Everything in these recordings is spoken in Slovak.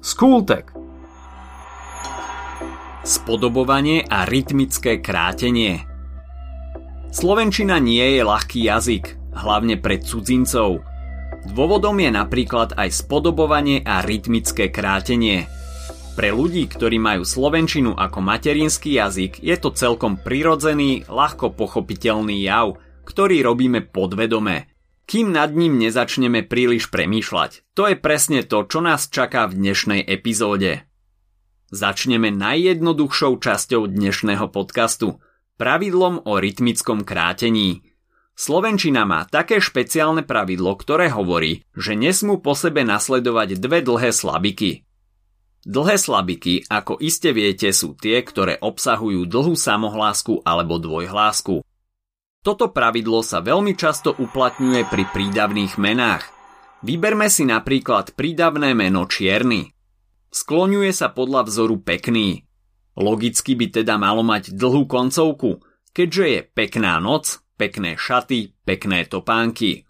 Skultek. Spodobovanie a rytmické krátenie Slovenčina nie je ľahký jazyk, hlavne pre cudzincov. Dôvodom je napríklad aj spodobovanie a rytmické krátenie. Pre ľudí, ktorí majú slovenčinu ako materinský jazyk, je to celkom prirodzený, ľahko pochopiteľný jav, ktorý robíme podvedome. Kým nad ním nezačneme príliš premýšľať, to je presne to, čo nás čaká v dnešnej epizóde. Začneme najjednoduchšou časťou dnešného podcastu, pravidlom o rytmickom krátení. Slovenčina má také špeciálne pravidlo, ktoré hovorí, že nesmú po sebe nasledovať dve dlhé slabiky. Dlhé slabiky, ako iste viete, sú tie, ktoré obsahujú dlhú samohlásku alebo dvojhlásku. Toto pravidlo sa veľmi často uplatňuje pri prídavných menách. Vyberme si napríklad prídavné meno čierny. Skloňuje sa podľa vzoru pekný. Logicky by teda malo mať dlhú koncovku, keďže je pekná noc, pekné šaty, pekné topánky.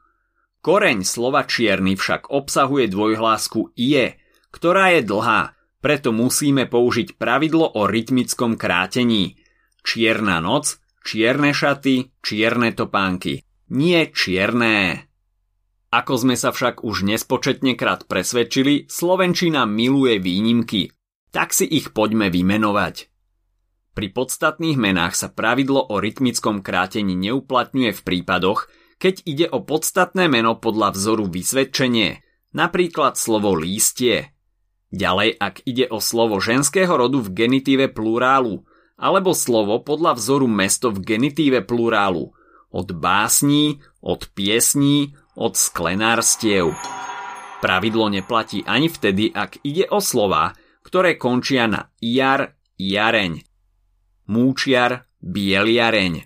Koreň slova čierny však obsahuje dvojhlásku ie, ktorá je dlhá, preto musíme použiť pravidlo o rytmickom krátení. Čierna noc, čierne šaty, čierne topánky. Nie čierné. Ako sme sa však už nespočetne krát presvedčili, Slovenčina miluje výnimky. Tak si ich poďme vymenovať. Pri podstatných menách sa pravidlo o rytmickom krátení neuplatňuje v prípadoch, keď ide o podstatné meno podľa vzoru vysvedčenie, napríklad slovo lístie. Ďalej, ak ide o slovo ženského rodu v genitíve plurálu, alebo slovo podľa vzoru mesto v genitíve plurálu, od básní, od piesní, od sklenárstiev. Pravidlo neplatí ani vtedy, ak ide o slova, ktoré končia na jar, jareň, múčiar, bieliareň.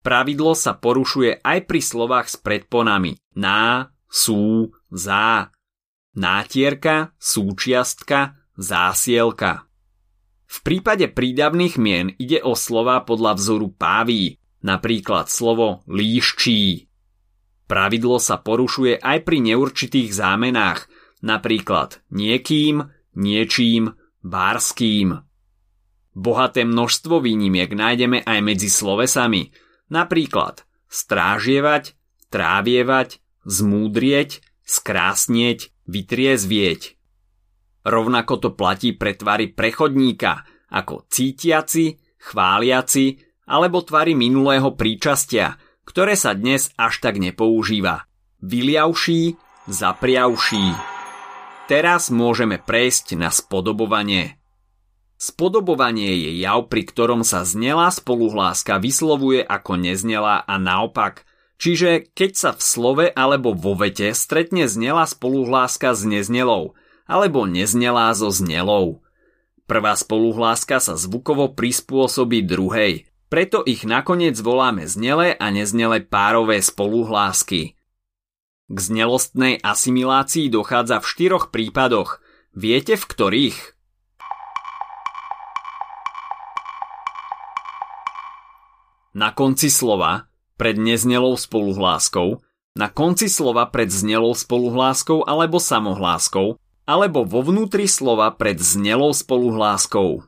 Pravidlo sa porušuje aj pri slovách s predponami ná, sú, zá, nátierka, súčiastka, zásielka. V prípade prídavných mien ide o slova podľa vzoru páví, napríklad slovo líščí, Pravidlo sa porušuje aj pri neurčitých zámenách, napríklad niekým, niečím, bárským. Bohaté množstvo výnimiek nájdeme aj medzi slovesami, napríklad strážievať, trávievať, zmúdrieť, skrásnieť, vytriezvieť. Rovnako to platí pre tvary prechodníka, ako cítiaci, chváliaci alebo tvary minulého príčastia – ktoré sa dnes až tak nepoužíva. Vyliavší, zapriavší. Teraz môžeme prejsť na spodobovanie. Spodobovanie je jav, pri ktorom sa znelá spoluhláska vyslovuje ako neznelá a naopak. Čiže keď sa v slove alebo vo vete stretne znelá spoluhláska s neznelou, alebo neznelá so znelou. Prvá spoluhláska sa zvukovo prispôsobí druhej, preto ich nakoniec voláme znelé a neznelé párové spoluhlásky. K znelostnej asimilácii dochádza v štyroch prípadoch. Viete v ktorých? Na konci slova, pred neznelou spoluhláskou, na konci slova pred znelou spoluhláskou alebo samohláskou, alebo vo vnútri slova pred znelou spoluhláskou.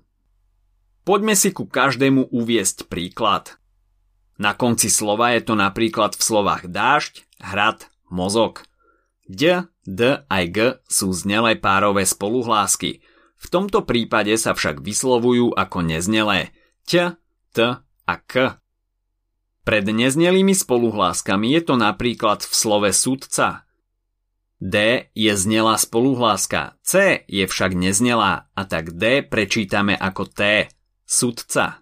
Poďme si ku každému uviesť príklad. Na konci slova je to napríklad v slovách dážď, hrad, mozog. D, D aj G sú znelé párové spoluhlásky. V tomto prípade sa však vyslovujú ako neznelé T, T a K. Pred neznelými spoluhláskami je to napríklad v slove sudca. D je znelá spoluhláska, C je však neznelá a tak D prečítame ako T sudca.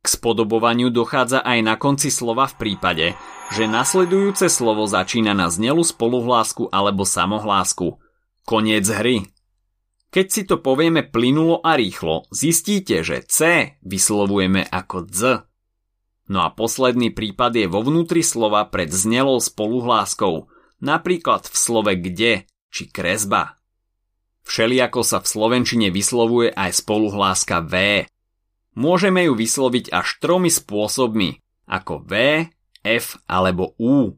K spodobovaniu dochádza aj na konci slova v prípade, že nasledujúce slovo začína na znelú spoluhlásku alebo samohlásku. Koniec hry. Keď si to povieme plynulo a rýchlo, zistíte, že C vyslovujeme ako Z. No a posledný prípad je vo vnútri slova pred znelou spoluhláskou, napríklad v slove kde či kresba. Všeliako sa v slovenčine vyslovuje aj spoluhláska V, Môžeme ju vysloviť až tromi spôsobmi, ako V, F alebo U.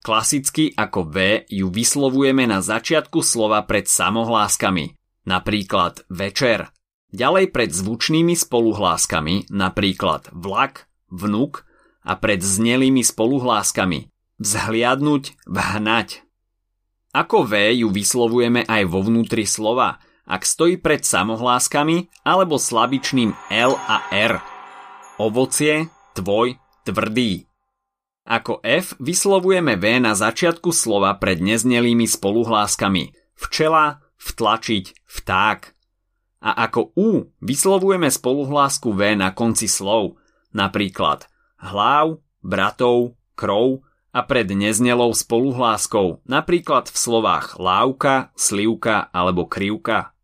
Klasicky ako V ju vyslovujeme na začiatku slova pred samohláskami. napríklad večer. Ďalej pred zvučnými spoluhláskami, napríklad vlak, vnuk a pred znelými spoluhláskami vzhliadnúť, vhnať. Ako V ju vyslovujeme aj vo vnútri slova, ak stojí pred samohláskami alebo slabičným L a R. Ovocie, tvoj, tvrdý. Ako F vyslovujeme V na začiatku slova pred neznelými spoluhláskami včela, vtlačiť, vták. A ako U vyslovujeme spoluhlásku V na konci slov, napríklad hlav, bratov, krov a pred neznelou spoluhláskou, napríklad v slovách lávka, slivka alebo krivka.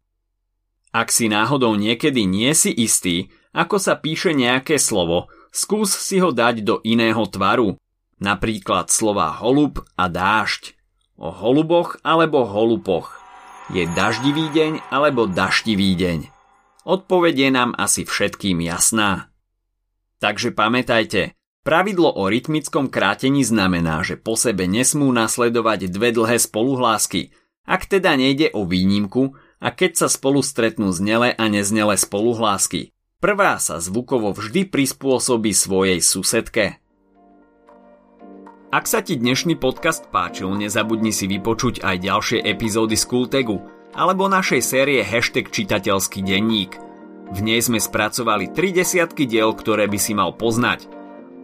Ak si náhodou niekedy nie si istý, ako sa píše nejaké slovo, skús si ho dať do iného tvaru, Napríklad slova holub a dážď. O holuboch alebo holupoch. Je daždivý deň alebo daštivý deň. Odpoveď nám asi všetkým jasná. Takže pamätajte, pravidlo o rytmickom krátení znamená, že po sebe nesmú nasledovať dve dlhé spoluhlásky, ak teda nejde o výnimku a keď sa spolu stretnú znele a neznele spoluhlásky. Prvá sa zvukovo vždy prispôsobí svojej susedke. Ak sa ti dnešný podcast páčil, nezabudni si vypočuť aj ďalšie epizódy z Kultegu alebo našej série Hashtag čitateľský denník. V nej sme spracovali tri desiatky diel, ktoré by si mal poznať.